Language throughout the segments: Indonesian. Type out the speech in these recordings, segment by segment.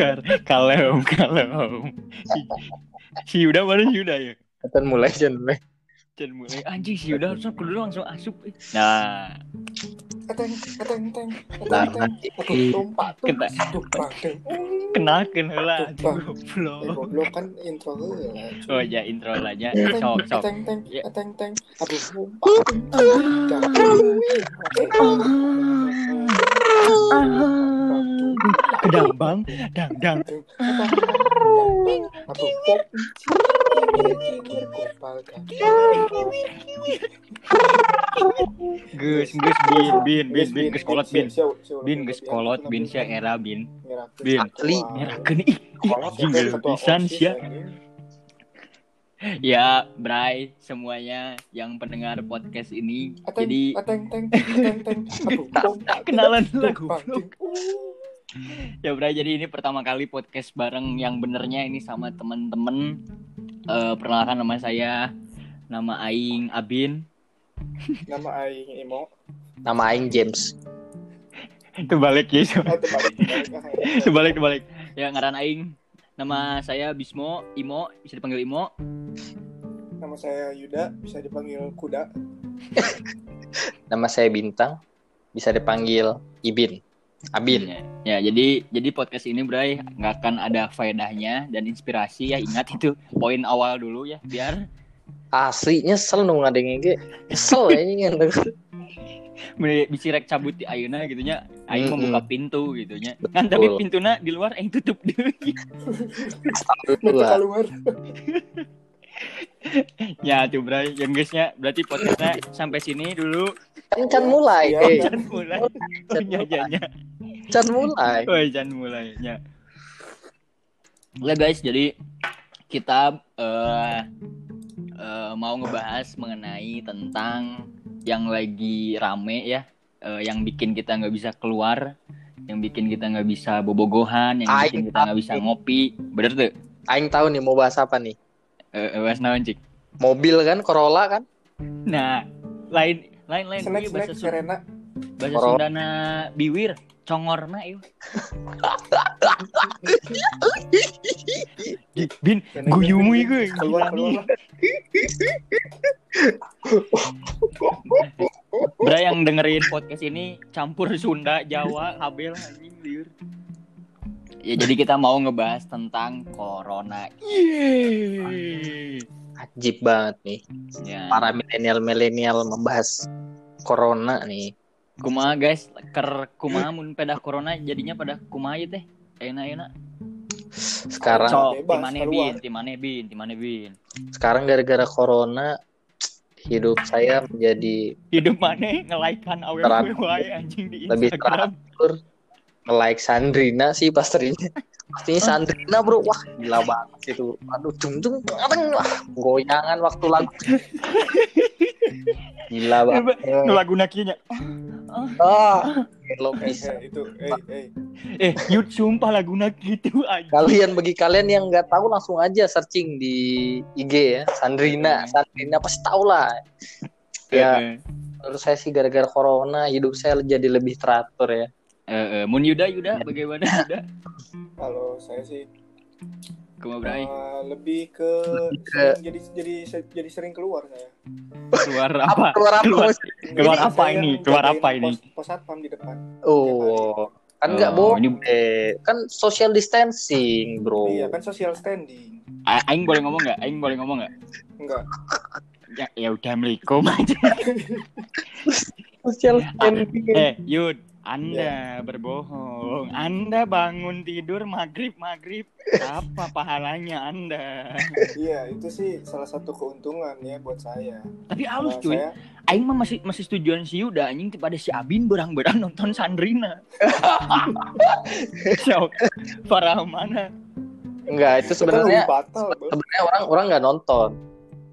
Kar, kalem, kalem. Si, Yuda mana si Yuda ya? Kan mulai Jan mulai. Mulai anjing si Yuda harusnya kudu langsung asup. eh. Nah, Keteng, keteng, keteng, Nah, keteng, nanti keteng. Tumpak, tumpak, heula Tuh, anjing Bang. Eh, goblok. goblok kan intro heula. cuy. Oh ya intro lah ya. Keteng, Sok, sok. keteng, teng, Ya. keteng, teng. Aduh, tumpak, tum, tum. Kedang bang, dang dang. Gus, gus bin, bin, bin, bin, gus kolot bin. Bin gus kolot bin sia era bin. Bin. Asli. Wah. Ngerakeun ih. ketua pisan sia. Ya, Bray, semuanya yang pendengar podcast ini. Ateng, Jadi ateng, teng, ateng, teng. Aduh, tumpak, kenalan tum, lah tumpak, goblok. tum. Ya Bray, jadi ini pertama kali podcast bareng yang benernya ini sama temen-temen. Eh, perkenalkan nama saya, nama Aing Abin. Nama aing Imo. Nama aing James. Itu balik ya, Oh, terbalik, terbalik. Itu balik, itu balik. Ya ngaran Aing. Nama saya Bismo, Imo, bisa dipanggil Imo. Nama saya Yuda, bisa dipanggil Kuda. Nama saya Bintang. Bisa dipanggil Ibin. Abin. Ya, ya, jadi jadi podcast ini Bray nggak akan ada faedahnya dan inspirasi. Ya ingat itu poin awal dulu ya biar Asli nyesel nung ada yang ge. Kesel ya ini yang bisa rek cabut di ayuna gitu nya. Aing Mm-mm. membuka pintu gitu nya. Kan tapi pintunya di luar aing tutup dulu. Keluar. ya tuh Bray. Yang guysnya berarti podcastnya sampai sini dulu. Can mulai. Iya, Eh, jangan mulai Can ya, ya, ya. can mulai. Oh, jangan mulai ya. Oke guys, jadi kita eh eh, mau ngebahas mengenai tentang yang lagi rame ya, eh, yang bikin kita nggak bisa keluar, yang bikin kita nggak bisa bobogohan, yang bikin Aing kita nggak bisa ngopi, bener tuh? Aing tahu nih mau bahas apa nih. Eh, eh, bahas naon, Cik? Mobil kan Corolla kan? Nah, lain lain lain Snack, ieu bahasa Serena. bahasa. Sundana biwir, congorna ieu. Bin, guyumu. Keluar, keluar. Bra yang dengerin podcast ini campur Sunda, Jawa, Habel anjing liur. Ya jadi kita mau ngebahas tentang corona. Yeay. Ajib banget nih. Ya. Para milenial-milenial membahas Corona nih. Kumaha guys, ker kumaha mun pedah corona jadinya pada kumaha ieu teh? Enak enak. Sekarang bebas, timane bin, timane bin, timane bin. sekarang gara-gara Corona hidup saya menjadi Hidup mana ngelaikan Teratur. wae anjing di Lebih Instagram. Nge-like Sandrina sih pastinya. Pastinya Sandrina bro, wah gila banget itu. Aduh, cung adeng, wah goyangan waktu lagu. Gila banget. Nu laguna kieu nya. Ah, lo Eh, bisa. eh, itu, eh, eh. Eh, sumpah laguna gitu anjing. Kalian bagi kalian yang nggak tahu langsung aja searching di IG ya, Sandrina, Hmm. Sandrina pasti tahu lah. Ya, Eh, menurut saya sih gara-gara corona hidup saya jadi lebih teratur ya. Eh, eh, mun Yuda Yuda bagaimana Yuda? Kalau saya sih Kumaha Bray? eh, lebih ke ke- sering- jadi jadi jadi sering keluar saya. Keluar apa? Keluar apa? Keluar-? Keluar Jadi apa ini? Keluar apa ini? Pos, pos satpam di depan. Oh, kan nggak Oh, boleh. ini- Kan social distancing, bro. Iya kan social standing. A- Aing boleh ngomong nggak? Aing boleh ngomong nggak? Enggak. Ya, ya udah Assalamualaikum aja. Social standing. eh, Yud, Anda berbohong. Anda bangun tidur maghrib maghrib. Apa pahalanya Anda? Iya, itu sih salah satu keuntungan ya buat saya. Tapi halus cuy. saya Aing mah masih masih setujuan si Yuda anjing pada si Abin berang-berang nonton Sandrina. so, parah mana? Enggak, itu sebenarnya sebenarnya orang orang nggak nonton.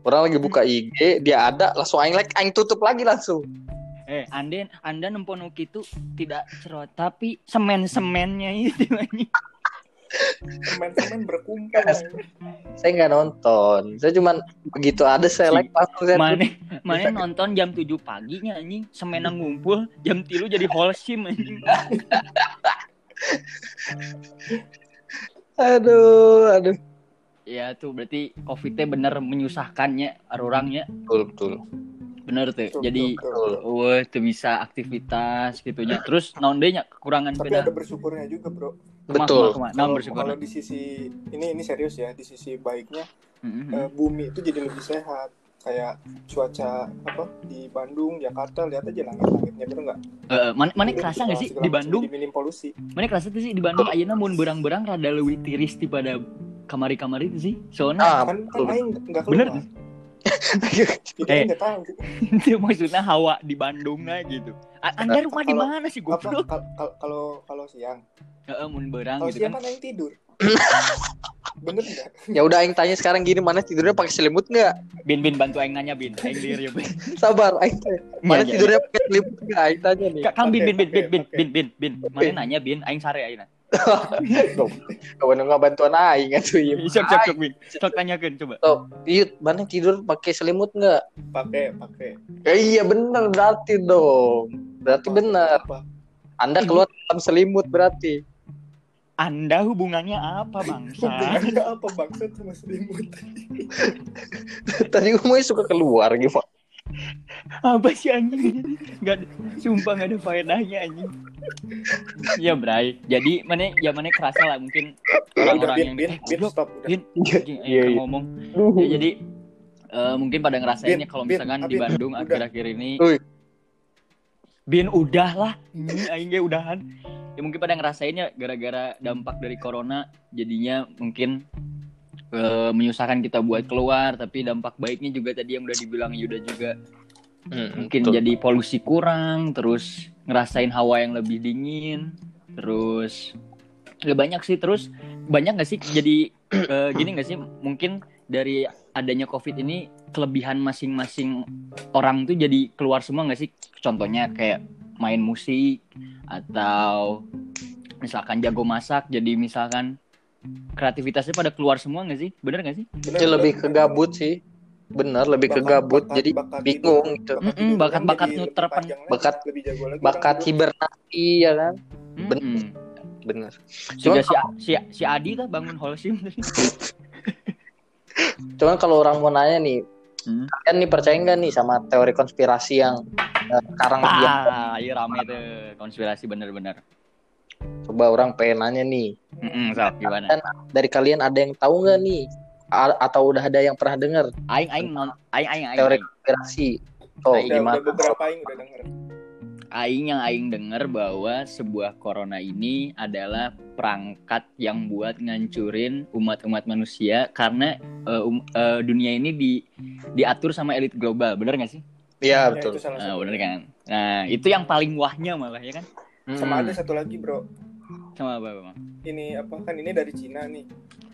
Orang lagi buka IG, dia ada langsung aing like, aing tutup lagi langsung. Eh, Anda Anda nemponuk itu tidak cerot, tapi semen-semennya itu anjing. Semen-semen berkumpul. Saya nggak nonton. Saya cuman begitu ada saya like langsung saya Mana mana nonton jam 7 paginya anjing, semenang ngumpul, jam 3 jadi holsim anjing. Aduh, aduh. Ya tuh berarti COVID-nya bener menyusahkannya orangnya. Betul, betul. Bener tuh. Betul, Jadi betul, wah tuh bisa aktivitas gitunya. Terus naon deui nya kekurangan tapi beda. ada bersyukurnya juga bro Betul. Naon kalau bersyukur. kalau di sisi ini ini serius ya di sisi baiknya Mhm. eh, bumi itu jadi lebih sehat kayak cuaca apa di Bandung Jakarta lihat aja langit-langitnya bener nggak Eh, mana mana kerasa nggak sih di Bandung? minim polusi Mana kerasa tuh sih di Bandung ayeuna mun berang-berang rada leuwih tiris daripada kamari-kamari itu sih. Soalnya Ah, kan kan aing nggak Bener. keluar jadi Eh. aing nggak tahu itu maksudnya hawa di Bandung nah gitu. A- Anda rumah di Kalau- mana sih kal- kalau kalau siang Heeh, mun berang kalau gitu siang kan. kan tidur bener nggak Ya udah aing tanya sekarang gini, mana tidurnya pakai selimut nggak? Bin bin bantu aing nanya bin. Aing liur ya bin. Sabar, aing tanya. Mana Iya, iya. tidurnya pakai selimut nggak? Aing tanya nih. Ka- Kang bin bin bin bin bin bin bin bin. Mana nanya bin aing sare ayeuna. Kawan nggak bantuan aing atuh ieu. Sok sok sok bin. Sok tanyakeun coba. Yud, mana tidur pakai selimut nggak? pakai pakai Ya, iya bener berarti dong. Berarti bener. apa Anda keluar dalam selimut berarti. Anda hubungannya apa bangsa? hubungannya apa bangsa sama selimut Tadi gue suka keluar gimana? apa sih anjing? Gak sumpah gak ada faedahnya anjing. Ya Bray, jadi mana ya mana kerasa lah mungkin orang-orang bin yang bin eh, bin stop udah bin, anjing, Iya, aing iya. ngomong. Ya, jadi eh, mungkin pada ngerasainnya Bin, kalau Bin, misalkan di Bin, Bandung akhir-akhir ini. Bin udah lah, ini aing ge udahan. Ya mungkin pada ngerasainnya gara-gara dampak dari corona jadinya mungkin eh, menyusahkan kita buat keluar tapi dampak baiknya juga tadi yang udah dibilang Yuda juga mungkin Betul. jadi polusi kurang terus ngerasain hawa yang lebih dingin terus ya banyak sih terus banyak nggak sih jadi eh, gini nggak sih mungkin dari adanya covid ini kelebihan masing-masing orang tuh jadi keluar semua nggak sih contohnya kayak main musik atau misalkan jago masak jadi misalkan kreativitasnya pada keluar semua nggak sih bener nggak sih Bener, lebih bener, ke bener. gabut sih. Bener, lebih ke Bakat- gabut. bakat- jadi bakat bingung tidur- gitu. bakat nuter pen- panjang lagi, bakat- lebih jago lagi Bakat hibernasi ya kan? Mm-mm. Bener. juga Cuman si, si si Adi tuh bangun holsim Cuman kalau orang mau nanya nih, Hmm. kalian nih percaya nggak nih sama teori konspirasi yang sekarang dia Ah, iya rame tuh konspirasi bener-bener. coba orang pengen nanya nih, Mm-mm, sok gimana? dari kalian ada yang tahu nggak nih? A- atau udah ada yang pernah dengar Aing aing non aing aing aing. teori Aing, konspirasi? Oh, Aing Udah, gimana? udah beberapa yang udah denger aing yang aing denger bahwa sebuah corona ini adalah perangkat yang buat ngancurin umat-umat manusia karena eh, um- eh, dunia ini di diatur sama elit global, bener gak sih? Iya Ya, betul. itu salah Nah, bener kan? Nah, itu yang paling wahnya malah ya kan? sama Hmm. ada satu lagi bro Sama apa, Bang? ini apa kan ini dari Cina nih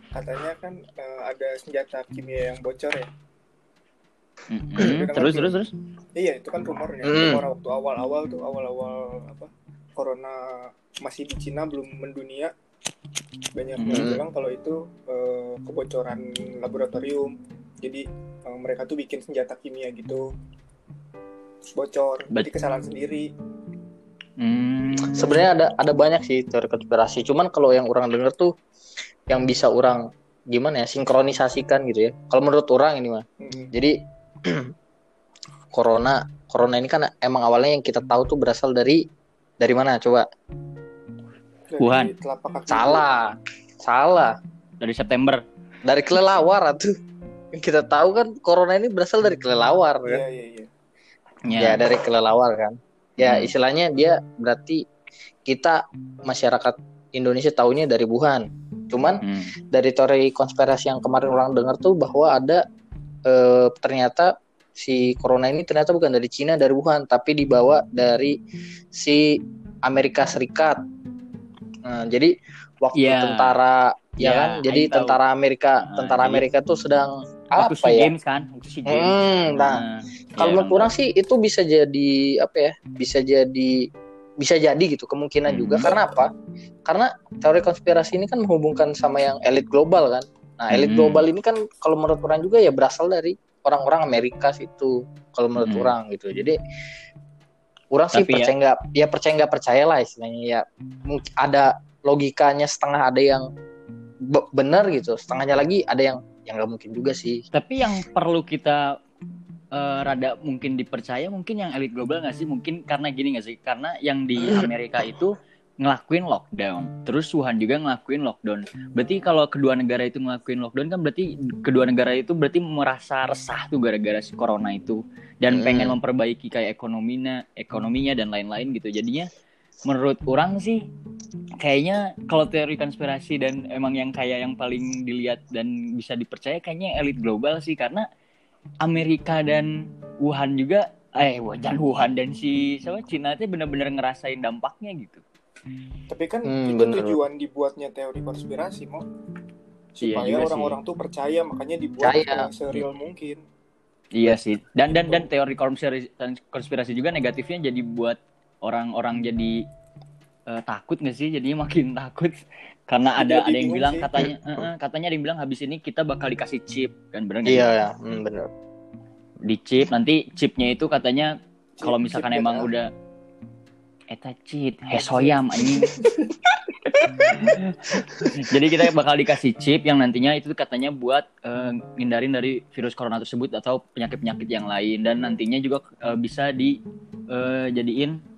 katanya kan eh, ada senjata kimia yang bocor ya. Udah Terus terus terus. iya itu kan rumornya Hmm. rumor waktu awal-awal tuh awal-awal apa corona masih di Cina belum mendunia banyak yang Hmm. bilang kalau itu eh, kebocoran laboratorium jadi eh, mereka tuh bikin senjata kimia gitu bocor Bet- jadi kesalahan sendiri Hmm. Sebenarnya ada ada banyak sih teori konspirasi. Cuman kalau yang orang dengar tuh yang bisa orang gimana ya sinkronisasikan gitu ya. Kalau menurut orang ini mah. Mm. Jadi corona corona ini kan emang awalnya yang kita tahu tuh berasal dari dari mana coba? Dari Wuhan. Salah. Salah. Dari September. Dari kelelawar atuh. Yang kita tahu kan corona ini berasal dari kelelawar iya kan. iya iya Ya dari kelelawar kan. Ya Hmm. istilahnya dia berarti kita masyarakat Indonesia tahunya dari Wuhan. Cuman Hmm. dari teori konspirasi yang kemarin orang dengar tuh bahwa ada eh, ternyata si corona ini ternyata bukan dari Cina dari Wuhan tapi dibawa dari si Amerika Serikat. Nah, jadi waktu Iya. tentara ya Iya, kan jadi tentara Amerika Nah, tentara Amerika tuh sedang Waktu apa ya? Games kan? Waktu SEA Games. Hmm, nah, kalau ya, menurut orang sih itu bisa jadi apa ya? Bisa jadi bisa jadi gitu kemungkinan Hmm. juga karena apa? Karena teori konspirasi ini kan menghubungkan sama yang elit global kan. Nah, elit Hmm. global ini kan kalau menurut orang juga ya berasal dari orang-orang Amerika situ kalau menurut Hmm. orang gitu. Jadi orang sih Tapi ya- percaya nggak ya percaya nggak percaya lah istilahnya ya ada logikanya setengah ada yang be- benar gitu setengahnya lagi ada yang yang nggak mungkin juga sih Tapi yang perlu kita eh, rada mungkin dipercaya mungkin yang elit global nggak sih? Mungkin karena gini nggak sih? Karena yang di Amerika itu ngelakuin lockdown, terus Wuhan juga ngelakuin lockdown. Berarti kalau kedua negara itu ngelakuin lockdown kan berarti kedua negara itu berarti merasa resah tuh gara-gara si corona itu dan Hmm. pengen memperbaiki kayak ekonominya, ekonominya dan lain-lain gitu. Jadinya menurut orang sih kayaknya kalau teori konspirasi dan emang yang kayak yang paling dilihat dan bisa dipercaya kayaknya elit global sih karena Amerika dan Wuhan juga eh jangan Wuhan dan si siapa Cina itu benar-benar ngerasain dampaknya gitu. Tapi kan Hmm, itu bener. tujuan dibuatnya teori konspirasi mau Iya supaya juga orang-orang tuh percaya makanya dibuat Percaya. eh, sereal mungkin. Iya sih. Dan dan dan teori konspirasi konspirasi juga negatifnya jadi buat orang-orang jadi eh, takut nggak sih? Jadinya makin takut karena ada Jadi ada yang bilang sih. katanya eh, eh, katanya ada yang bilang habis ini kita bakal dikasih chip kan bener nggak iya ya hmm, bener Di chip nanti chipnya itu katanya kalau misalkan chip emang beda. udah eta cheat hesoyam anjing. Jadi kita bakal dikasih chip yang nantinya itu katanya buat eh, ngindarin dari virus corona tersebut atau penyakit-penyakit yang lain dan nantinya juga eh, bisa di eh, jadiin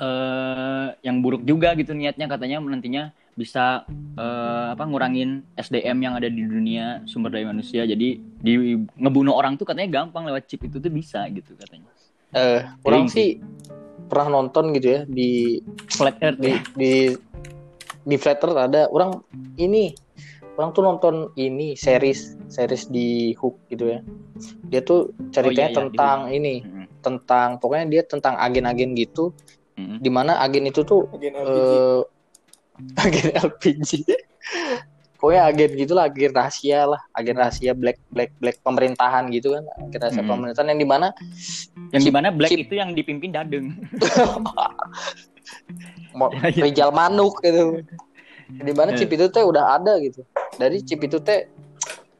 eh, yang buruk juga gitu niatnya katanya nantinya bisa eh, apa ngurangin SDM yang ada di dunia sumber daya manusia. Jadi di ngebunuh orang tuh katanya gampang lewat chip itu tuh bisa gitu katanya. eh orang Kering sih pernah nonton gitu ya di Flat Earth di ya. di di Flat Earth ada orang ini orang tuh nonton ini series series di Hook gitu ya dia tuh ceritanya iya, di tentang ini Mm-mm. tentang pokoknya dia tentang agen-agen gitu Mm-mm. di mana agen itu tuh Agen LPG. eh agen LPG pokoknya agen gitulah agen rahasia lah agen rahasia black black black pemerintahan gitu kan agen rahasia Hmm. pemerintahan yang di mana Yang Chip- di mana Black itu yang dipimpin Dadeng. Mo- Ya, ya. Rijal Manuk gitu di mana Eh. chip itu teh udah ada gitu dari chip itu teh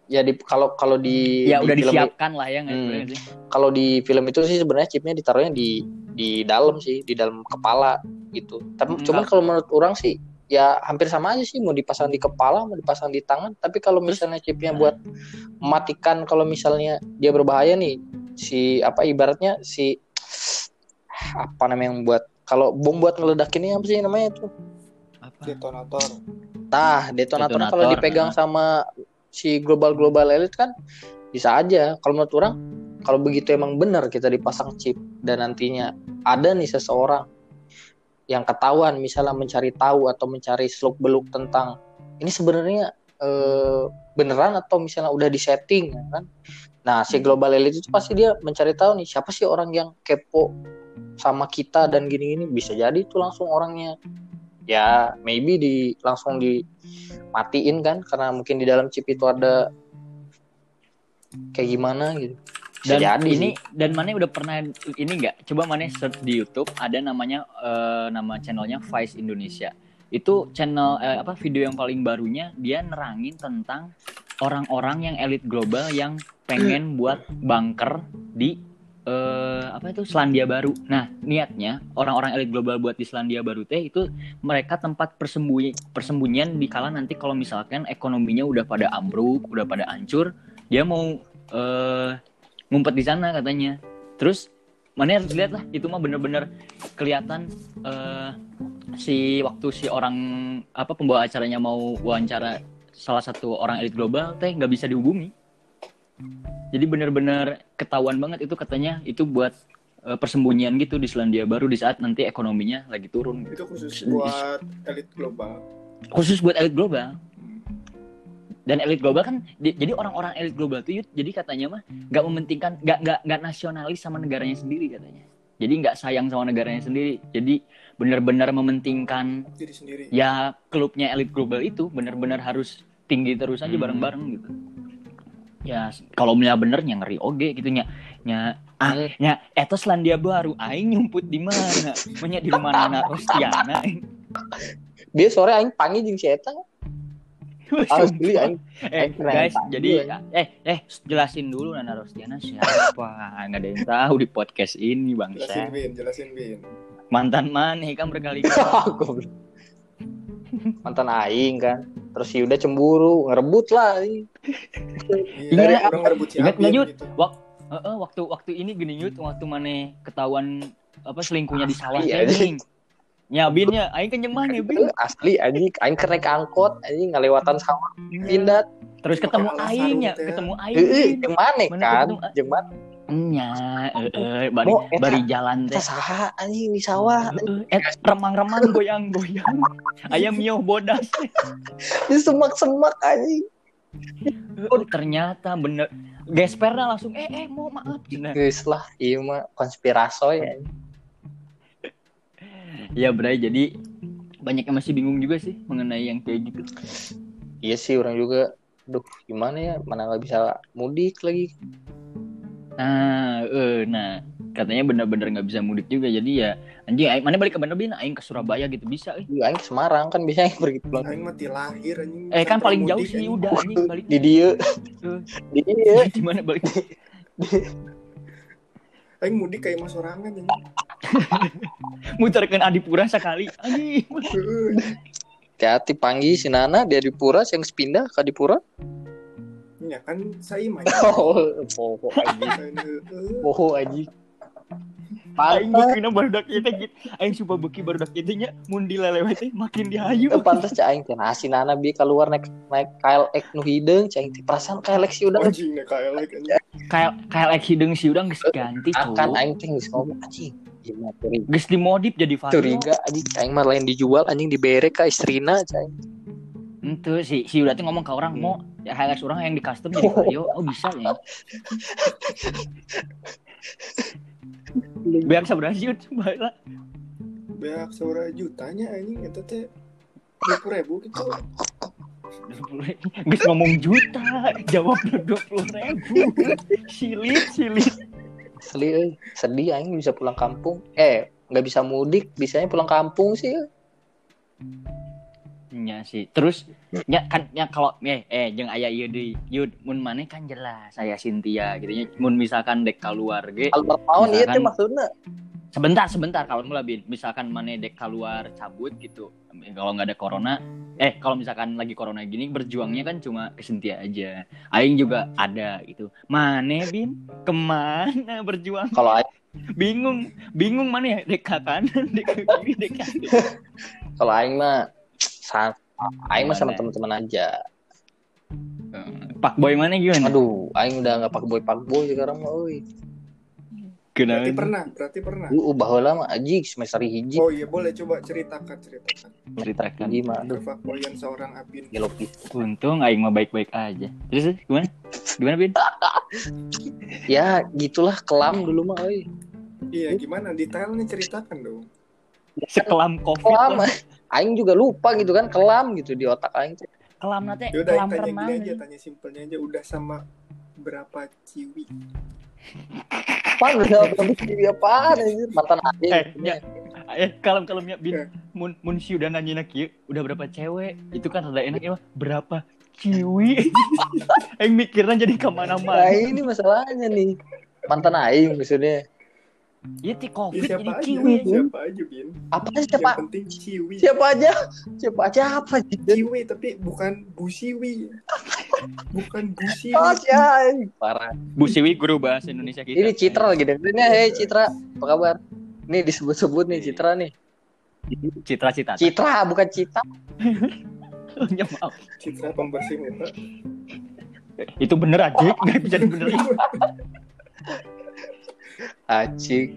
ya di kalau kalau di ya di udah film disiapkan lah ya Hmm. kalau di film itu sih sebenarnya chipnya ditaruhnya di di dalam sih di dalam kepala gitu tapi Hmm, cuman kalau menurut orang sih ya hampir sama aja sih mau dipasang di kepala mau dipasang di tangan tapi kalau misalnya chipnya buat mematikan kalau misalnya dia berbahaya nih si apa ibaratnya si apa namanya yang buat kalau bom buat ngeledakin ini apa sih namanya tuh Apa? detonator. Nah, detonator Detonator, kalau dipegang nah. sama si global-global elit kan bisa aja. Kalau menurut orang, kalau begitu emang benar kita dipasang chip dan nantinya ada nih seseorang yang ketahuan misalnya mencari tahu atau mencari seluk beluk tentang ini sebenarnya eh, beneran atau misalnya udah disetting ya kan. Nah, si global elit itu pasti dia mencari tahu nih siapa sih orang yang kepo sama kita dan gini-gini. Bisa jadi itu langsung orangnya. Ya maybe di langsung dimatiin kan karena mungkin di dalam chip itu ada kayak gimana gitu Dan jadi ini sih. dan mana udah pernah ini nggak? Coba mana search di YouTube ada namanya eh, nama channelnya Vice Indonesia. Itu channel eh, apa video yang paling barunya dia nerangin tentang orang-orang yang elit global yang pengen buat bunker di eh, apa itu Selandia Baru. Nah niatnya orang-orang elit global buat di Selandia Baru teh itu mereka tempat persembunyi persembunyian di kala nanti kalau misalkan ekonominya udah pada ambruk, udah pada hancur, dia mau eh, ngumpet di sana katanya. Terus mana harus lihat lah itu mah bener-bener kelihatan eh, si waktu si orang apa pembawa acaranya mau wawancara salah satu orang elit global teh nggak bisa dihubungi. Jadi bener-bener ketahuan banget itu katanya itu buat eh, persembunyian gitu di Selandia Baru di saat nanti ekonominya lagi turun. Itu khusus buat elit global. Khusus buat elit global. Dan elit global kan di- jadi orang-orang elit global tuh jadi katanya mah nggak mementingkan nggak nggak nggak nasionalis sama negaranya sendiri katanya. Jadi nggak sayang sama negaranya sendiri. Jadi benar-benar mementingkan Diri sendiri. ya klubnya elit global itu benar-benar harus tinggi terus aja Hmm. bareng-bareng gitu. Ya kalau misalnya bener nya ngeri oge gitu nya nya ah nya eta Selandia Baru aing nyumput di mana? Menya di rumah Nana Rostiana. dia sore aing panggil jeung si eta harus beli aing eh guys jadi eh eh jelasin dulu Nana Rostiana siapa. Nggak ada yang tahu di podcast ini Jelasin bangsa Bin, jelasin Bin. mantan mana? Kan berkali-kali. Mantan aing kan. Terus si Yuda cemburu ngerebut lah Iya, orang ngerebut si ingat gitu. Wak Heeh, waktu waktu ini gini Yud, waktu mana ketahuan apa selingkuhnya di sawah Iya, gini. Nyabinnya, aing kan mana bin. asli anjing aing keur naik angkot anjing ngalewatan sawah pindah Terus ketemu Pakai alas aing ya, ketemu aing. jeung mana Mana kan jeung mana Nya, heeh, bari bari jalan teh. saha anjing di sawah et remang-remang goyang-goyang. Ayam mioh bodas. di semak-semak anjing Heeh, ternyata bener gespernya langsung eh eh mau maaf Cina. geus lah ieu mah konspirasoy anjing. Ya Bray, jadi banyak yang masih bingung juga sih mengenai yang kayak gitu. iya sih orang juga duh gimana ya mana nggak bisa mudik lagi Nah, eh, nah katanya bener-bener nggak bisa mudik juga. Jadi ya anjing, aing, mana balik ke mana bin? Aing ke Surabaya gitu bisa. Eh, Iya, aing ke Semarang kan biasanya pergi pulang Aing mati lahir anjing. eh kan paling jauh sih udah anjing balik. di dia Eh, di dia di mana balik? Aing mudik kayak mas sorangan anjing. Muterkeun Adipura sekali. Anjing. Heeh. hati panggil si Nana dia di Pura yang pindah ke Dipura Ya kan saya mah. oh poho aji poho aji Aing pantas bukina barudak itu gitu. Aing sumpah beki barudak itu nya mun dilelewet teh makin dihayu. Eh, pantas cah aing teh nah si Nana bi keluar naik naik KLX nu hideung cah aing teh perasaan KLX sih udah Anjing nih kayak like. Kayak kayak hideung si urang geus ganti tuh. akan aing teh geus ngomong anjing gimana curiga Geus dimodif jadi vario. curiga anjing aing mah lain dijual anjing diberek ka istrina aing. Itu si si udah tuh ngomong ke orang mau ya highlights orang yang di custom jadi vario. Oh bisa ya. Biar seberapa sih coba lah. Beak seberapa jutanya anjing itu teh dua puluh ribu gitu. Geus ngomong juta, jawab dua puluh ribu. Silit, silit. Asli euy, sedih aing bisa pulang kampung eh nggak bisa mudik bisanya pulang kampung sih Ya sih. Terus ya kan ya kalau eh eh jeung aya ieu deui. Yud mun maneh kan jelas saya Cynthia gitu nya. Mun misalkan dek keluar ge Albert tahun iya teh maksudnya sebentar sebentar kalau bin misalkan maneh dek keluar cabut gitu. Kalau nggak ada corona eh kalau misalkan lagi corona gini berjuangnya kan cuma ke Cynthia aja. Aing juga ada gitu. Maneh bin ke mana berjuang? kalau aing Bingung, bingung mana ya dek kanan, dek kiri, dek kalau aing mah sa- aing mah sama teman-teman aja Pak Boy mana gimana? aduh aing udah nggak pak boy pak boy sekarang mah euy Berarti Kenapa? pernah, berarti pernah. Uh, baheula mah aji semester hiji Oh iya boleh coba ceritakan ceritakan Ceritakan. aduh kefakoyan seorang Abin. pi. Untung aing mah baik-baik aja. Terus gimana? Gimana Bin? ya gitulah kelam dulu mah euy Iya gimana detailnya ceritakan dong. Sekelam Covid. kelam aing juga lupa gitu kan kelam gitu di otak aing teh. Kelam Yaudah kelam tanya aja, tanya simpelnya aja udah sama berapa ciwi? Apaan udah berapa ciwi apaan anjir mantan aja Eh, ya. Eh, kalemnya Bin. Ya. Mun mun si udah nanya kieu, udah berapa cewek? Itu kan rada enak ya, berapa ciwi? aing mikirnya jadi ke mana nah mana ini masalahnya nih mantan aing maksudnya Iya ti Ya, Covid siapa jadi aja, ciwi. siapa aja Bin. apa Yang siapa penting ciwi. siapa aja siapa aja apa gitu Ciwi tapi bukan Bu Siwi. Bukan Bu Siwi. oh parah Bu Siwi guru bahasa Indonesia kita. ini Citra lagi dengerinnya hei Citra apa kabar nih disebut-sebut nih Citra nih Citra-cita. Citra bukan Cita Ya maaf. Citra pembersih muka. Itu bener aja, nggak bisa dibenerin. Acik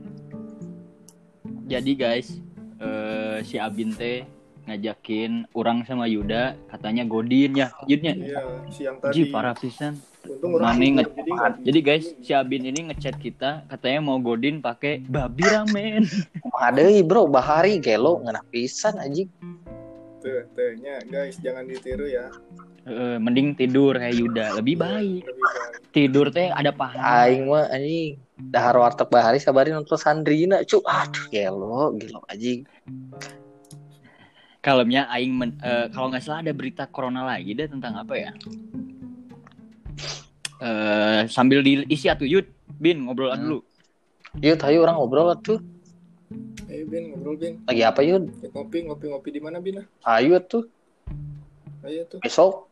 Jadi guys, eh, si Abin teh ngajakin orang sama Yuda katanya Godin ya, Yudnya. Iya, siang tadi. Ji parah pisan. Mani nge- jadi Jadi guys, si Abin ini ngechat kita katanya mau Godin pakai babi ramen. ada bro bahari gelo ngenah pisan anjing Tuh, tuh, nya, guys, jangan ditiru ya. Eh, mending tidur kayak Yuda, lebih baik. Lebih baik. Tidur teh ada pahala. aing mah anjing dahar warteg bahari sabari nonton Sandrina cu aduh gelo gelo anjing Kalemnya aing men- eh, kalau nggak salah ada berita corona lagi deh tentang apa ya? Eh sambil diisi atuh Yud, Bin ngobrol Hmm. dulu. yuk ayo orang ngobrol tuh Ayo, Bin, ngobrol, Bin. lagi apa yuk Ngopi, ngopi, ngopi di mana, Bin? ah? ayo tuh ayo tuh besok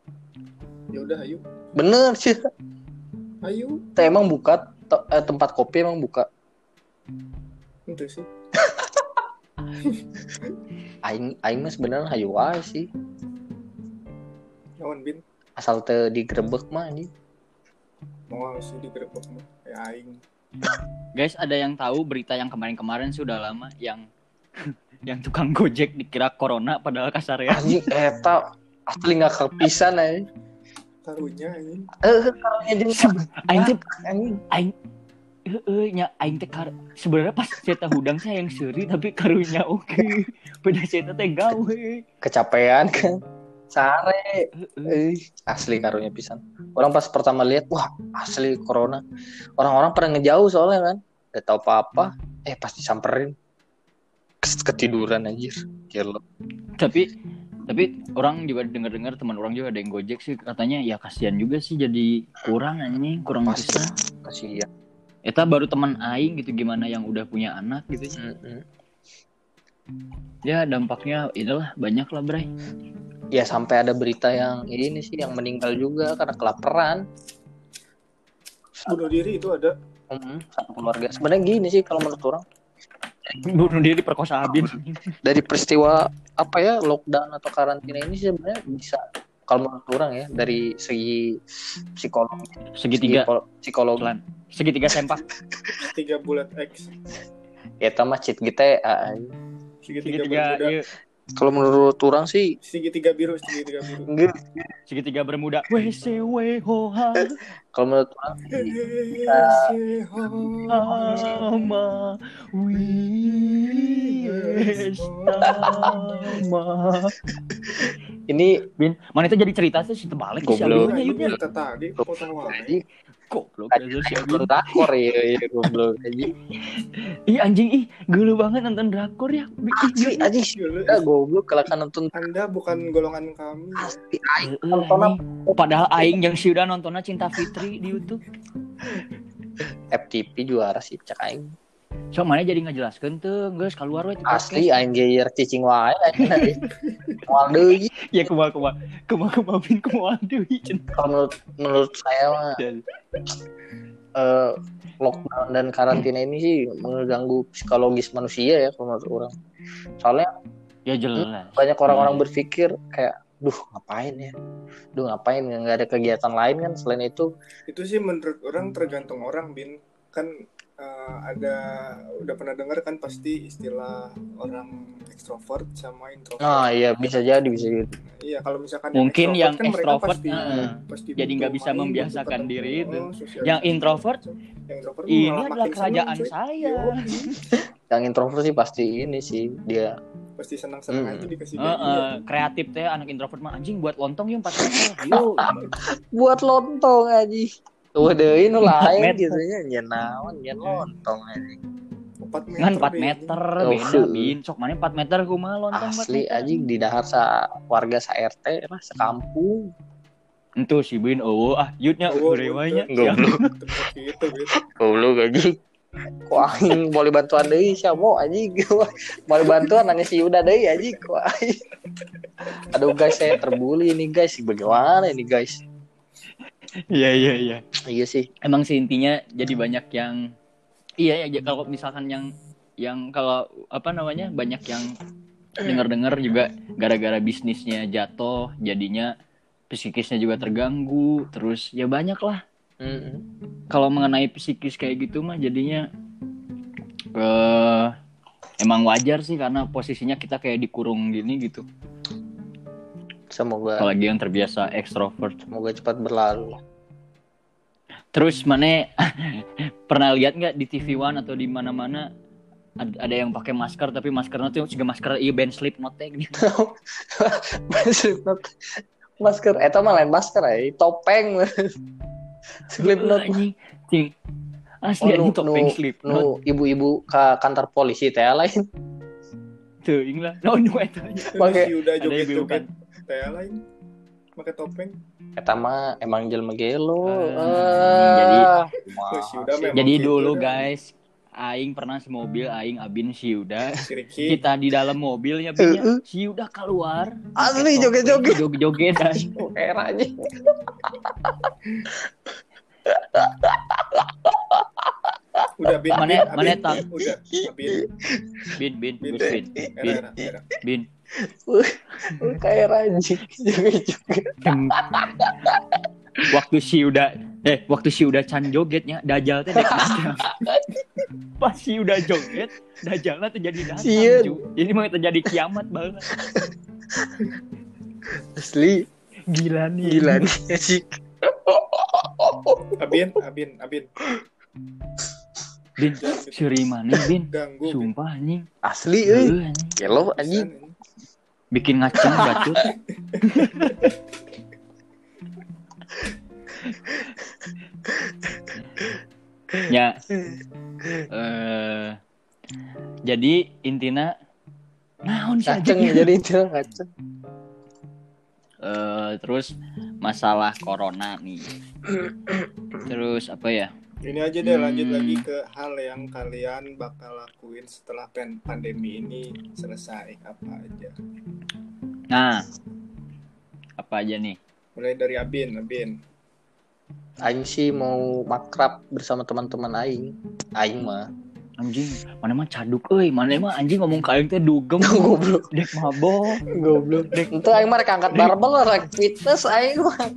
ya udah ayo bener sih ayo Teh emang buka eh, tempat kopi emang buka? Itu sih. Aing aing mah sebenarnya hayu wae sih. Lawan bin? Asal teu digerebek mah anjing. Mau sih digerebek mah. Kayak aing. Guys, ada yang tahu berita yang kemarin-kemarin sudah lama yang yang tukang Gojek dikira corona padahal kasar ya. anjing eta asli nggak kepisan anjing karunya ini eh karunya jeung Aing teh aing Heeh, nya aing teh kar sebenarnya pas tahu hudang saya yang seri tapi karunya oke. Pada saya teh gawe. kecapean kan? Sare. Heeh. eh. Asli karunya pisan. Orang pas pertama lihat wah asli corona. Orang-orang pada ngejauh soalnya kan. Gak tahu apa-apa. Eh pasti samperin ketiduran anjir. Gila. Tapi tapi orang juga dengar-dengar teman orang juga ada yang Gojek sih katanya ya kasihan juga sih jadi kurang anjing, kurang Pasti. bisa. kasihan Eta baru teman aing gitu gimana yang udah punya anak gitu. Mm-mm. Ya dampaknya itulah banyak lah, Bray. ya sampai ada berita yang ini sih yang meninggal juga karena kelaparan bunuh diri itu ada Mm, satu keluarga sebenarnya gini sih kalau menurut orang Bunuh diri perkosa Abin. dari peristiwa apa ya lockdown atau karantina ini sih sebenarnya bisa kalau menurut orang ya dari segi psikologi Segitiga. psikologi. Pelan. segitiga sempak. tiga bulat X. Ya sama cheat GTA segitiga, Segitiga kalau menurut orang sih segitiga biru segitiga biru. Enggak. Segitiga bermuda. Kalau menurut orang ini Bin, mana itu jadi cerita sih? Terbalik sih Goblok. Nah, tadi potong jadi Goblok nonton drakor ya ya goblok. Aja Ih anjing ih, gelu banget nonton drakor ya. Aja Gila, ya goblok kalau kan nonton anda bukan golongan kami. Asli aing. nonton anjing. Padahal aing yang sudah nontonnya Cinta Fitri di YouTube. FTP juara sih cek aing So mana jadi ngejelaskan tuh, guys keluar we ti asli geyer cicing wae aing moal deui? Ya kumaha kumaha. Kumaha kumaha bin kumaha deui menurut menurut saya mah eh, lockdown dan karantina ini sih mengganggu psikologis manusia ya kalau menurut orang. Soalnya Ya jelas. banyak orang-orang berpikir kayak duh ngapain ya? Duh ngapain nggak ada kegiatan lain kan selain itu. Itu sih menurut orang tergantung orang bin kan eh, ada udah pernah dengar kan pasti istilah orang ekstrovert sama introvert nah iya bisa jadi bisa gitu iya kalau misalkan Mungkin yang kan ekstrovert, pasti, eh, pasti jadi nggak bisa main, membiasakan diri itu. Yang introvert, yang introvert Ini adalah makin kerajaan seneng, cuy. saya. Yoi. yang introvert sih pasti ini sih dia pasti senang-senang Hmm. aja dikasih gaji. eh, kreatif teh anak introvert mah anjing buat lontong yuk 4 meter. Yuk. buat lontong aja Tuh deh ini lain meter. gitu ya nyen naon nyen lontong aja Empat meter Ngan 4 Ben. meter Oh, beda fuh. bin. Sok mana 4 meter kumaha lontong 4 asli aja di dahar sa warga sa RT lah sekampung Itu si bin oh ah yutnya Oh, urewanya. Ya. Gitu Ben. goblok aja kok aing boleh bantuan deui sia mau anjing boleh bantuan nanya si Yuda deui anjing kok aing aduh guys saya terbuli ini guys bagaimana ini guys Iya iya iya. iya sih Emang sih intinya jadi banyak yang iya ya kalau misalkan yang yang kalau apa namanya banyak yang dengar-dengar juga gara-gara bisnisnya jatuh jadinya psikisnya juga terganggu terus ya banyak lah Mm-mm. kalau mengenai psikis kayak gitu mah jadinya eh emang wajar sih karena posisinya kita kayak dikurung gini gitu semoga apalagi yang terbiasa ekstrovert semoga cepat berlalu. Terus mana pernah lihat nggak di TV One atau di mana-mana ad- ada yang pakai masker tapi maskernya tuh juga masker iya band Slipknot teh gini Slipknot masker eta mah lain masker ya topeng. Slipknot anjing. Cing. asli Oh, nu- anjing topeng nu- Slipknot nu ibu-ibu ke kantor polisi teh lain. Tuh lah. No no eta Pakai- Si udah ada ibu joget-joget kan teh lain pakai topeng eta mah emang jelma gelo Ah, jadi- Oh, jadi gitu dulu dah. guys aing pernah semobil aing Abin si udah Si Ricky. kita di dalam mobilnya Bin, ya. si udah keluar Asli joget-joget. joget-jogetan Era aja. Udah bin. Mana- bin, mana? Udah. Bin bin Bin. bin bin Era, era, era. bin Kayak ranjing joget-joget. waktu si udah eh waktu si udah can jogetnya dajal teh pas si udah joget dajalnya terjadi datang cu. jadi mau terjadi kiamat banget Asli gila nih gila nih sih. Abin, Abin, Abin. bin mana bin Ganggu. Bin. sumpah anjing Asli anjing. Kelo anjing. Bikin ngaceng bacot ya. Eh jadi intina naon sih Ngaceng jadi itu ngaceng. Eh, terus masalah corona nih. Terus apa ya Ini aja deh lanjut Hmm. lagi ke hal yang kalian bakal lakuin setelah pen- pandemi ini selesai apa aja. nah apa aja nih Mulai dari Abin, Abin. Aing sih mau makrab bersama teman-teman aing. Aing mah. anjing mana mah caduk euy mana mah anjing ngomong kain teh dugem Goblok. dek mabok Goblok. Itu aing mah rek angkat barbel rek fitness aing mah.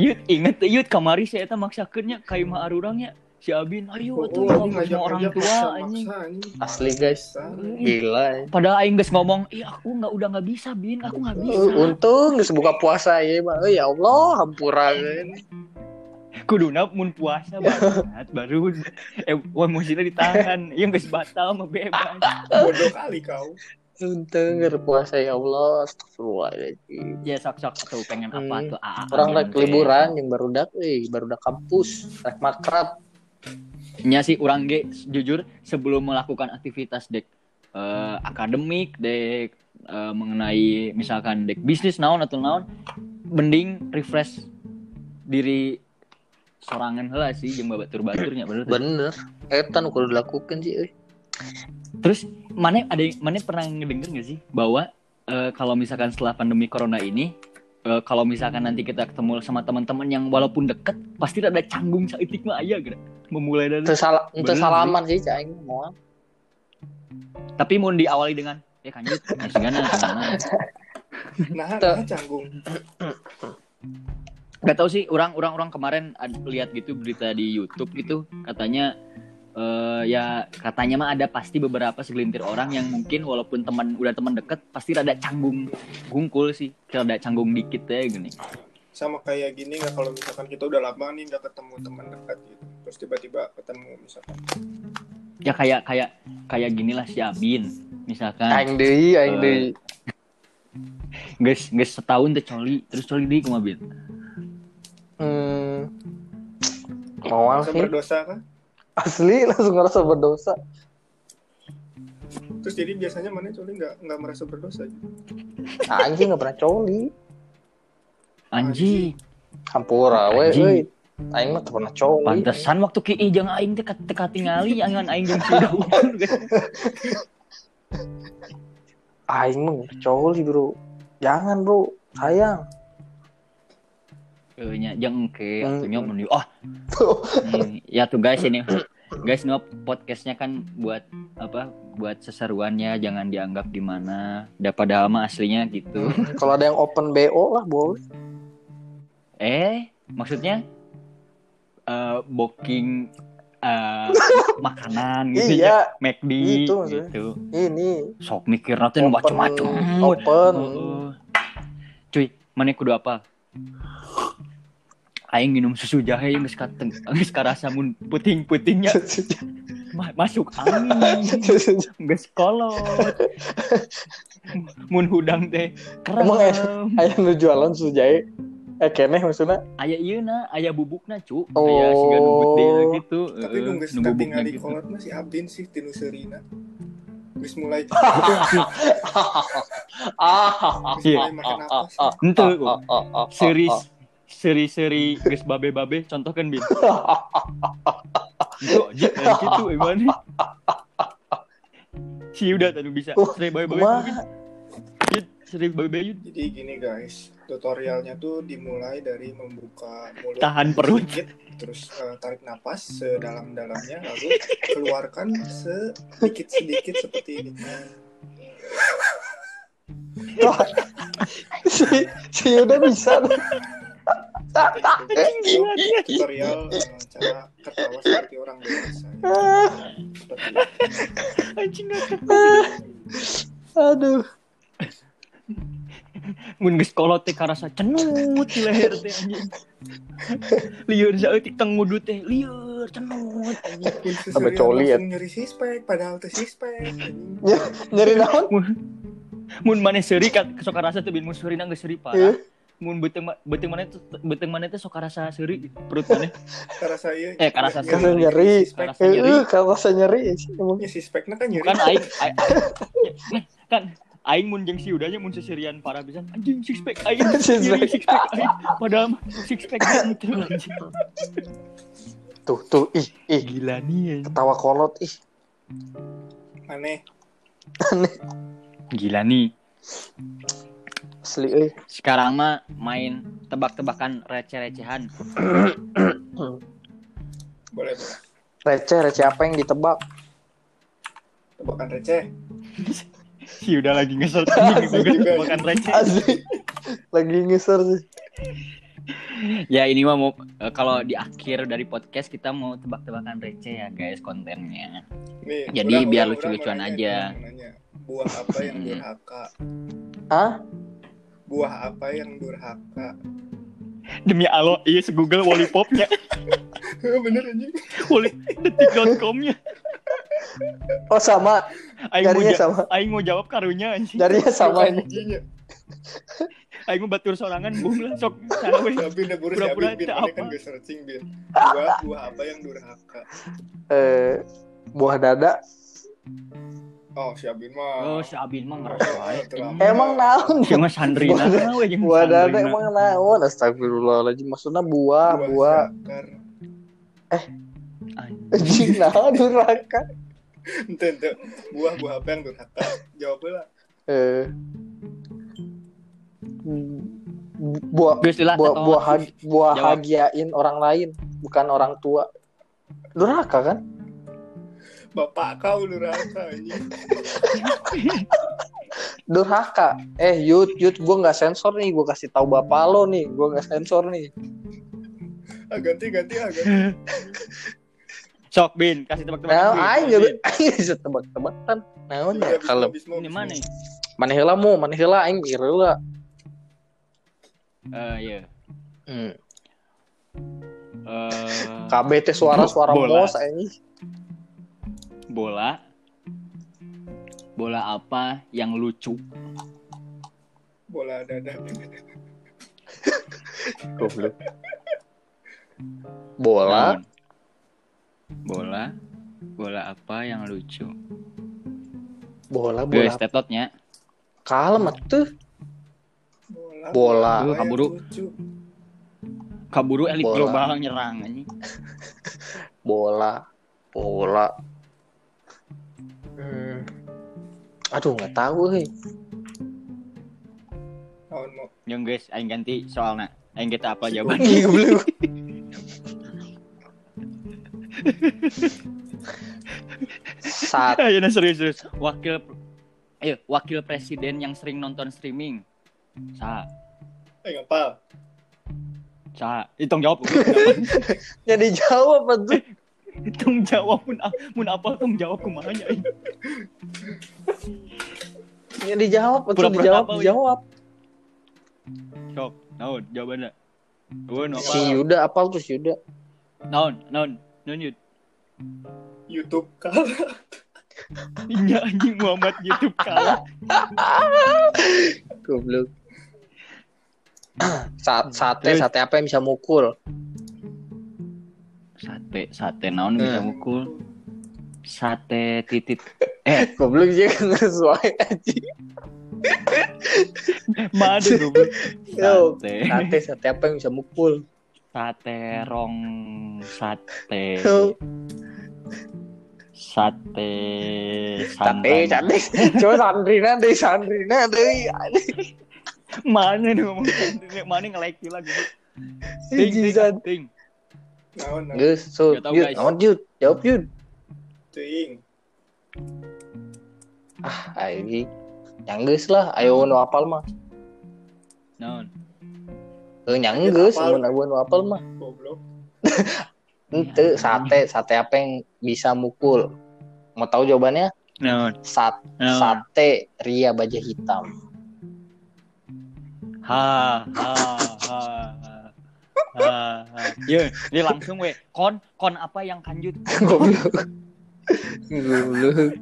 Yud inget Yud kamari saya eta maksakeunnya kayu mah arurangnya si Abin ayo Oh, tuh anjing ngomong orang tua anjing. Asli guys. Gila. aing. padahal aing geus ngomong ih aku nggak udah nggak bisa bin aku nggak bisa Uh, untung geus buka puasa ya mah. Eh, ya Allah, hampura kuduna mun puasa banget baru eh emosinya ditahan yang geus batal mah bebas Bodoh kali kau. Untung puasa ya Allah. Astagfirullahaladzim. ya sok sok tuh pengen apa Hmm. tuh AA Orang Abin rek liburan yang barudak euy, barudak kampus, rek makrab. nya sih orang ge jujur sebelum melakukan aktivitas dek eh, akademik dek eh, mengenai misalkan dek bisnis naon atau naon mending refresh diri sorangan heula sih jeung babatur-baturnya bener. Bener. Eta nu kudu dilakukan sih euy. terus mana ada mana pernah ngedenger gak sih bahwa eh, kalau misalkan setelah pandemi corona ini eh, kalau misalkan nanti kita ketemu sama teman-teman yang walaupun deket pasti ada canggung saitik mah aya gitu memulai dari teu Bener, salaman sih aing moal. tapi mau diawali dengan ya kanjut ya segana Nah, nah canggung. Gak tau sih orang orang orang kemarin lihat gitu berita di YouTube gitu katanya eh ya katanya mah ada pasti beberapa segelintir orang yang mungkin walaupun teman udah teman deket pasti rada canggung gungkul sih rada canggung dikit ya gini Sama kayak gini nggak kalau misalkan kita udah lama nih nggak ketemu teman dekat gitu. Terus tiba-tiba ketemu misalkan. ya kayak kayak kayak gini lah si Abin misalkan Aing deui, aing Eh, deui. guys guys setahun teh coli terus coli di kumaha Bin Hmm. Bisa sih. berdosa kan? Asli langsung ngerasa berdosa. Terus jadi biasanya mana coli nggak nggak merasa berdosa gitu. Anjing nggak pernah coli. anjing Hampura we Anjing. euy. Aing mah pernah coli. pantesan waktu ki jeung aing teh teka tingali angan aing jeung si Daud Aing mah coli, Bro. Jangan, Bro. Sayang. Nya jeung ke Hmm. mun ah Hmm, ya tuh guys ini guys no podcastnya kan buat apa buat seseruannya jangan dianggap gimana udah padahal mah aslinya gitu Kalau ada yang open BO lah boleh. eh maksudnya eh booking eh, makanan gitu ya Iya, McD Gitu maksudnya. gitu ini sok mikir nanti macam-macam Open. Heeh. cuy mana kudu apa Aing minum susu jahe yang geus kateng, geus karasa mun puting-putingnya ma- masuk angin, geus kolot. mun hudang teh kerem. Emang Aya nu jualan susu jahe. Eh keneh maksudnya. Aya ieu na, aya bubukna cu. Oh. Aya siga nubuk deui gitu. Tapi nu tapi bubukna ngali gitu. kolot masih Abin sih tinu serina. Wis mulai Ah. wis mulai makan apa sih? Henteu ku. Seri seri-seri geus babe-babe contohkeun bin. Itu aja kayak gitu gimana? Si udah tadi bisa. Wah, Seri Yud, seri bayi Jadi gini guys, tutorialnya tuh dimulai dari membuka mulut tahan perut. sedikit, terus eh, tarik napas sedalam-dalamnya, lalu keluarkan sedikit-sedikit seperti ini. si, si Yuda bisa. Dia. Tutorial eh, cara ketawa seperti orang dewasa. Anjing ngakak. Aduh. Mun geus kolot teh karasa cenut di leher teh anjing. Lieur saeutik teng ngudu teh, lieur cenut anjing. Sampai coli ya. nyeri sispek, padahal teh sispek. Nyari naon? Mun mun maneh seuri ka sok karasa teh bin mun seurina geus seuri Iya. parah. Mun beuteung ma- beuteung maneh teh beuteung maneh teh sok karasa seuri perut maneh. Karasa ieu. Eh, karasa Karasa nyeri. Sispek. Karasa nyeri. Eh, kalau rasa nyeri ya sih emang. Ya sispeknya kan nyeri. Kan aing aing- aing- kan aing mun jeung si udahnya mun seserian parah pisan anjing six pack aing Six nyeri pack. six pack aing padahal mah six pack gitu anjing. Tuh, tuh, ih, ih, Gila nih. anjing. ketawa kolot, ih. Aneh. Gila nih. Asli, eh. Sekarang mah main tebak-tebakan receh-recehan. Boleh, boleh. Receh, receh apa yang ditebak? Tebakan receh. Si udah lagi Juga. tebakan receh. Asli. Lagi ngeser sih. Ya ini mah mau eh, kalau di akhir dari podcast kita mau tebak-tebakan receh ya guys kontennya. Nih, Jadi orang- biar lucu-lucuan aja. nanya. Buah apa yang Hmm. durhaka? Hah? Buah apa yang durhaka? Demi Allah, iya se Google Wallipopnya, Bener anjing. Wally detik.com-nya. Oh, sama. Aing mau, Jarinya ja- sama. aing mau jawab karunya anjing. Jarinya sama. Anjingnya. Aing mau batur sorangan bung lah sok. Tapi udah burus ya, Pura-pura Bin. Ini kan apa. gue searching, Bin. Buah, buah apa yang durhaka? Eh, buah dada. Oh, si Abin mah. Oh, si Abin mah ngerasa wae. Terlambat. Emang naon? Cuma Sandrina Buah- we jeung Buah dada Sandrina. emang naon? Astagfirullahaladzim. Maksudnya buah, buah. sakar. Anjing. Naon durhaka. Ente, ente. Buah, buah apa yang durhaka? Jawab lah. Eh. Buah buah buah buah Jawab. hagiain orang lain, bukan orang tua. Durhaka kan? Bapak kau durhaka anjing. Durhaka. Eh, Yud, Yud, gue nggak sensor nih, gue kasih tahu bapak lo nih, gue nggak sensor nih. Ah, ganti, ganti, ah, ganti. Sok Bin, kasih tebak-tebakan. Nah, aing Bin. juga aing bisa tebak-tebakan. Naon ya kalau. Ini mana? mana heula mu, mana heula aing heula. Eh, iya. Hmm. Eh, KB teh suara-suara Bola. mos anjing. Bola. Bola apa yang lucu? Bola dada. Goblok. Bola? Bola. Bola apa yang lucu? bola, bola. tetotnya. Kalem atuh. Bola. Bola. Kaburu. Kaburu elit Bola. global nyerang anjing. Bola, bola. Aduh, nggak tahu heuy. Naon mau? Yang guys, aing ganti soalnya. Aing kita apa jawaban? Ih, goblok. Sat Ayo nah serius serius. Wakil Ayo, wakil presiden yang sering nonton streaming. Sa, Eh, ngapal. sa, hitung jawab. jadi jawab tuh. Hitung jawab pun mun apa hitung jawab kumaha nya. aing. Jadi jawab tuh Pura-pura dijawab, apa, dijawab. Sok, naon jawabannya? Naon apa? Si Yuda apal tuh si Yuda. Naon, naon, naon yud. YouTube kalah. Iya anjing Muhammad YouTube kalah. Goblok. Saat sate sate apa yang bisa mukul? Sate, sate naon Hmm. bisa mukul? Sate titit. Eh, Goblok dia kan sesuai anjing. Madu goblok. Sate. Sate sate apa yang bisa mukul? Sate rong sate. Sate Sate, sate. Coba Sandrina deh, Sandrina deh. Mana nih ngomong Sandrina? Mana nge-like lah gitu. Ting, ting, ting. Naon naon Gus, so, guys. naon? Jawab Yud. teuing. Ah, ayo. Yang geus lah, ayo nu apal mah. Naon? Eh, yang geus, mun nu apal mah. Goblok. Ente sate, sate apa yang bisa mukul? Mau tahu jawabannya? Naon? Sat, Naon? sate ria baja hitam. Ha, ha, ha, ha. Ye, dia langsung we. Kon, kon apa yang kanjut? Goblok. Goblok.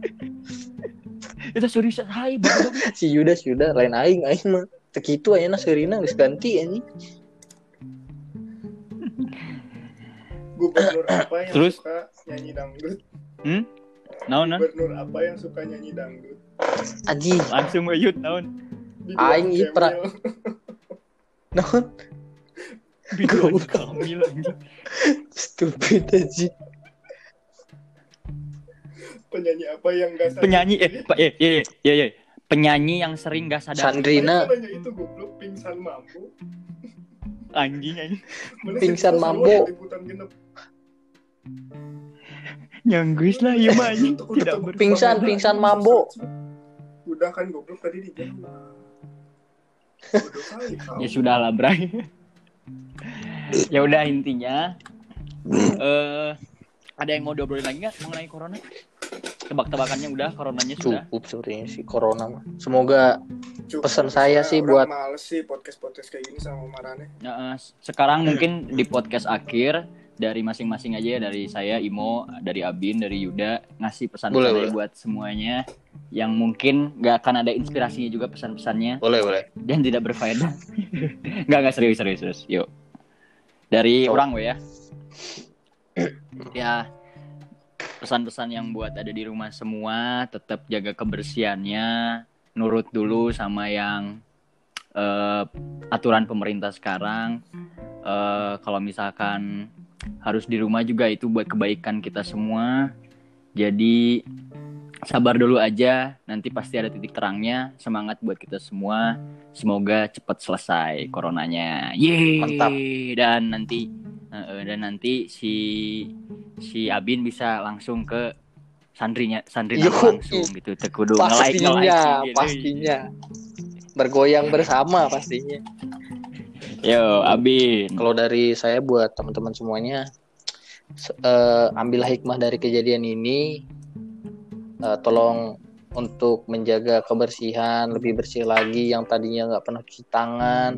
Itu serius hai bodoh. Si Yuda, si Yuda lain aing aing mah. Teu kitu ayeuna Serina geus ganti anjing. Gubernur apa yang Terus? suka nyanyi dangdut? Naon, naon? Gubernur apa yang suka nyanyi dangdut? Aji, Langsung we yut naon? Aing. Ipra. naon? Biduan Goblok. Kamil anjing. Stupid aji. Penyanyi apa yang gak sadar? Penyanyi eh pa, eh eh eh, eh, penyanyi yang sering gak sadar Sandrina. Itu goblok pingsan mampu. anjing anjing. Pingsan genep. Nyanggus lah mah anjing. Tidak Pingsan, pingsan mambo. Udah kan goblok tadi di jam. Bodoh kali kau. Ya sudah lah, Bray. Ya udah intinya eh ada yang mau diobrolin lagi nggak mengenai corona? Tebak-tebakannya udah, coronanya sudah. Cukup sebenarnya si corona mah. Semoga Cukup, pesan saya sih buat- males sih podcast-podcast kayak gini sama Marane. Nah, eh, sekarang mungkin di podcast akhir dari masing-masing aja ya, dari saya Imo, dari Abin, dari Yuda ngasih pesan Boleh, boleh. buat semuanya yang mungkin nggak akan ada inspirasinya juga pesan-pesannya boleh boleh. dan tidak berfaedah. Nggak nggak serius serius serius. Yuk. Dari Coba. orang we ya. ya pesan-pesan yang buat ada di rumah semua tetap jaga kebersihannya, nurut dulu sama yang eh, aturan pemerintah sekarang. Eh, kalau misalkan harus di rumah juga itu buat kebaikan kita semua. Jadi sabar dulu aja, nanti pasti ada titik terangnya. Semangat buat kita semua. Semoga cepat selesai coronanya. Yeay. Mantap. Dan nanti eh, dan nanti si si Abin bisa langsung ke sandrinya sandrinya Yo, langsung gitu tekudu nge-like Pastinya, nge-like pastinya. Bergoyang bersama pastinya. Yo, Abin. Kalau dari saya buat teman-teman semuanya, se- eh, ambillah hikmah dari kejadian ini. Eh, tolong untuk menjaga kebersihan lebih bersih lagi. Yang tadinya nggak pernah cuci tangan,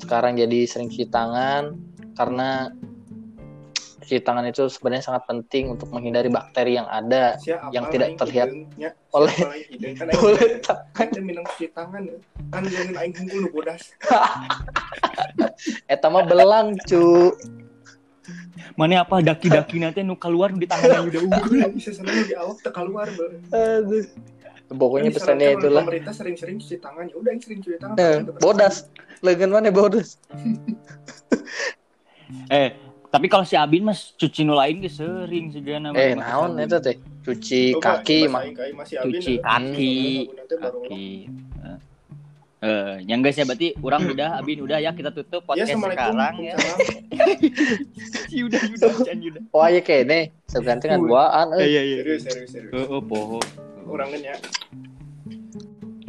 sekarang jadi sering cuci tangan karena cuci tangan itu sebenarnya sangat penting untuk menghindari bakteri yang ada. Siapa Yang tidak terlihat hidungnya? oleh- hidung? kan aing Boleh kan teh minang cuci tangan ya. kan jangan aing hungkul nu bodas Eta mah belang cu. Mana apa daki-daki nanti nu keluar di tangan udah unggul. Bisa seneng di awak teu keluar. Aduh. Pokoknya Kan pesannya oleh itulah. pemerintah sering-sering cuci tangan ya udah aing sering cuci tangan Nah, bodas. Legen mana bodas? Eh, tapi kalau si Abin mas cuci nu lain ge sering segana. Eh, naon eta teh? Cuci kaki mah. Cuci kaki. Kaki. Eh, Eh, yang guys ya berarti orang udah Abin udah ya kita tutup Ya, podcast Assalamualaikum. sekarang ya. Si udah udah can udah. Oh aja kene, segantengan buaan euy. Iya iya. Serius, serius, serius. Oh, oh poho. Orang kan ya.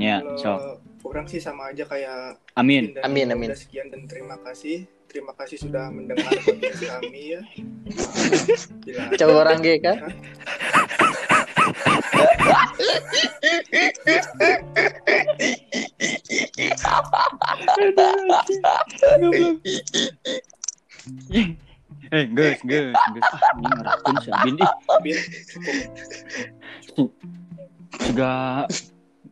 Ya, so. Orang sih sama aja kayak Amin. Amin, amin. udah sekian dan terima kasih. Terima kasih sudah mendengar podcast kami ya. Coba orang kan. Eh, guys, guys, guys. Ah, ini ngerakun. Bin, cukup.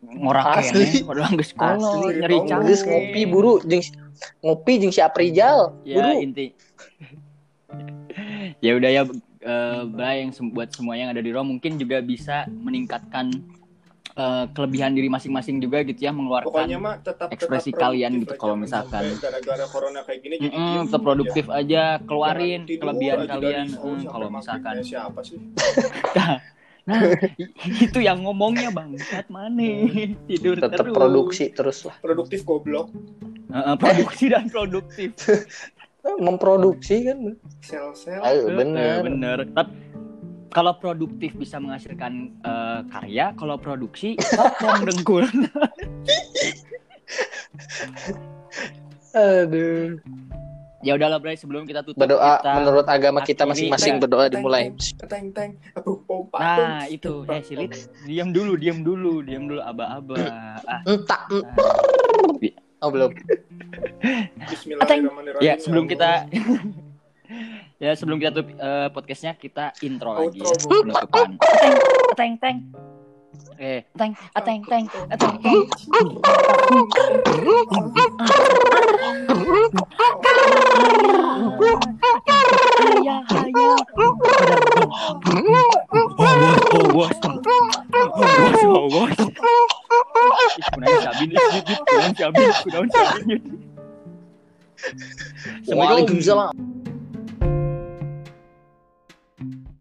Ngorak Asli. kayaknya padahal geus sekolah Asli. canggung. Geus ngopi buru jeung si- ngopi jeung si Aprijal. Ya Buru. inti. ya udah ya Bray yang sem- buat semua yang ada di rumah mungkin juga bisa meningkatkan eh, kelebihan diri masing-masing juga gitu ya mengeluarkan Pokoknya mah tetap ekspresi tetap kalian gitu aja, kalau misalkan. gara-gara corona kayak gini jadi diem tetap produktif aja. aja keluarin kelebihan kalian Hmm, kalau misalkan siapa sih nah itu yang ngomongnya bangsat mana tidur tetap terus. produksi terus lah. Produktif goblok. Heeh, produksi dan produktif. Memproduksi kan. Sel-sel. Ayo bener. bener. Tapi kalau produktif bisa menghasilkan eh, karya kalau produksi sokong dengkul. Aduh ya udahlah Bray sebelum kita tutup berdoa kita menurut agama kita masing-masing berdoa dimulai. teng teng nah itu. Eh silit diam dulu diam dulu diam dulu aba-aba. Ah. Entah oh belum. Bismillahirrahmanirrahim. Ya sebelum kita ya sebelum kita tutup eh, podcastnya kita intro lagi. ya penutupan teng teng teng Eh, teng, ah, ah, teng, teng. Assalamualaikum.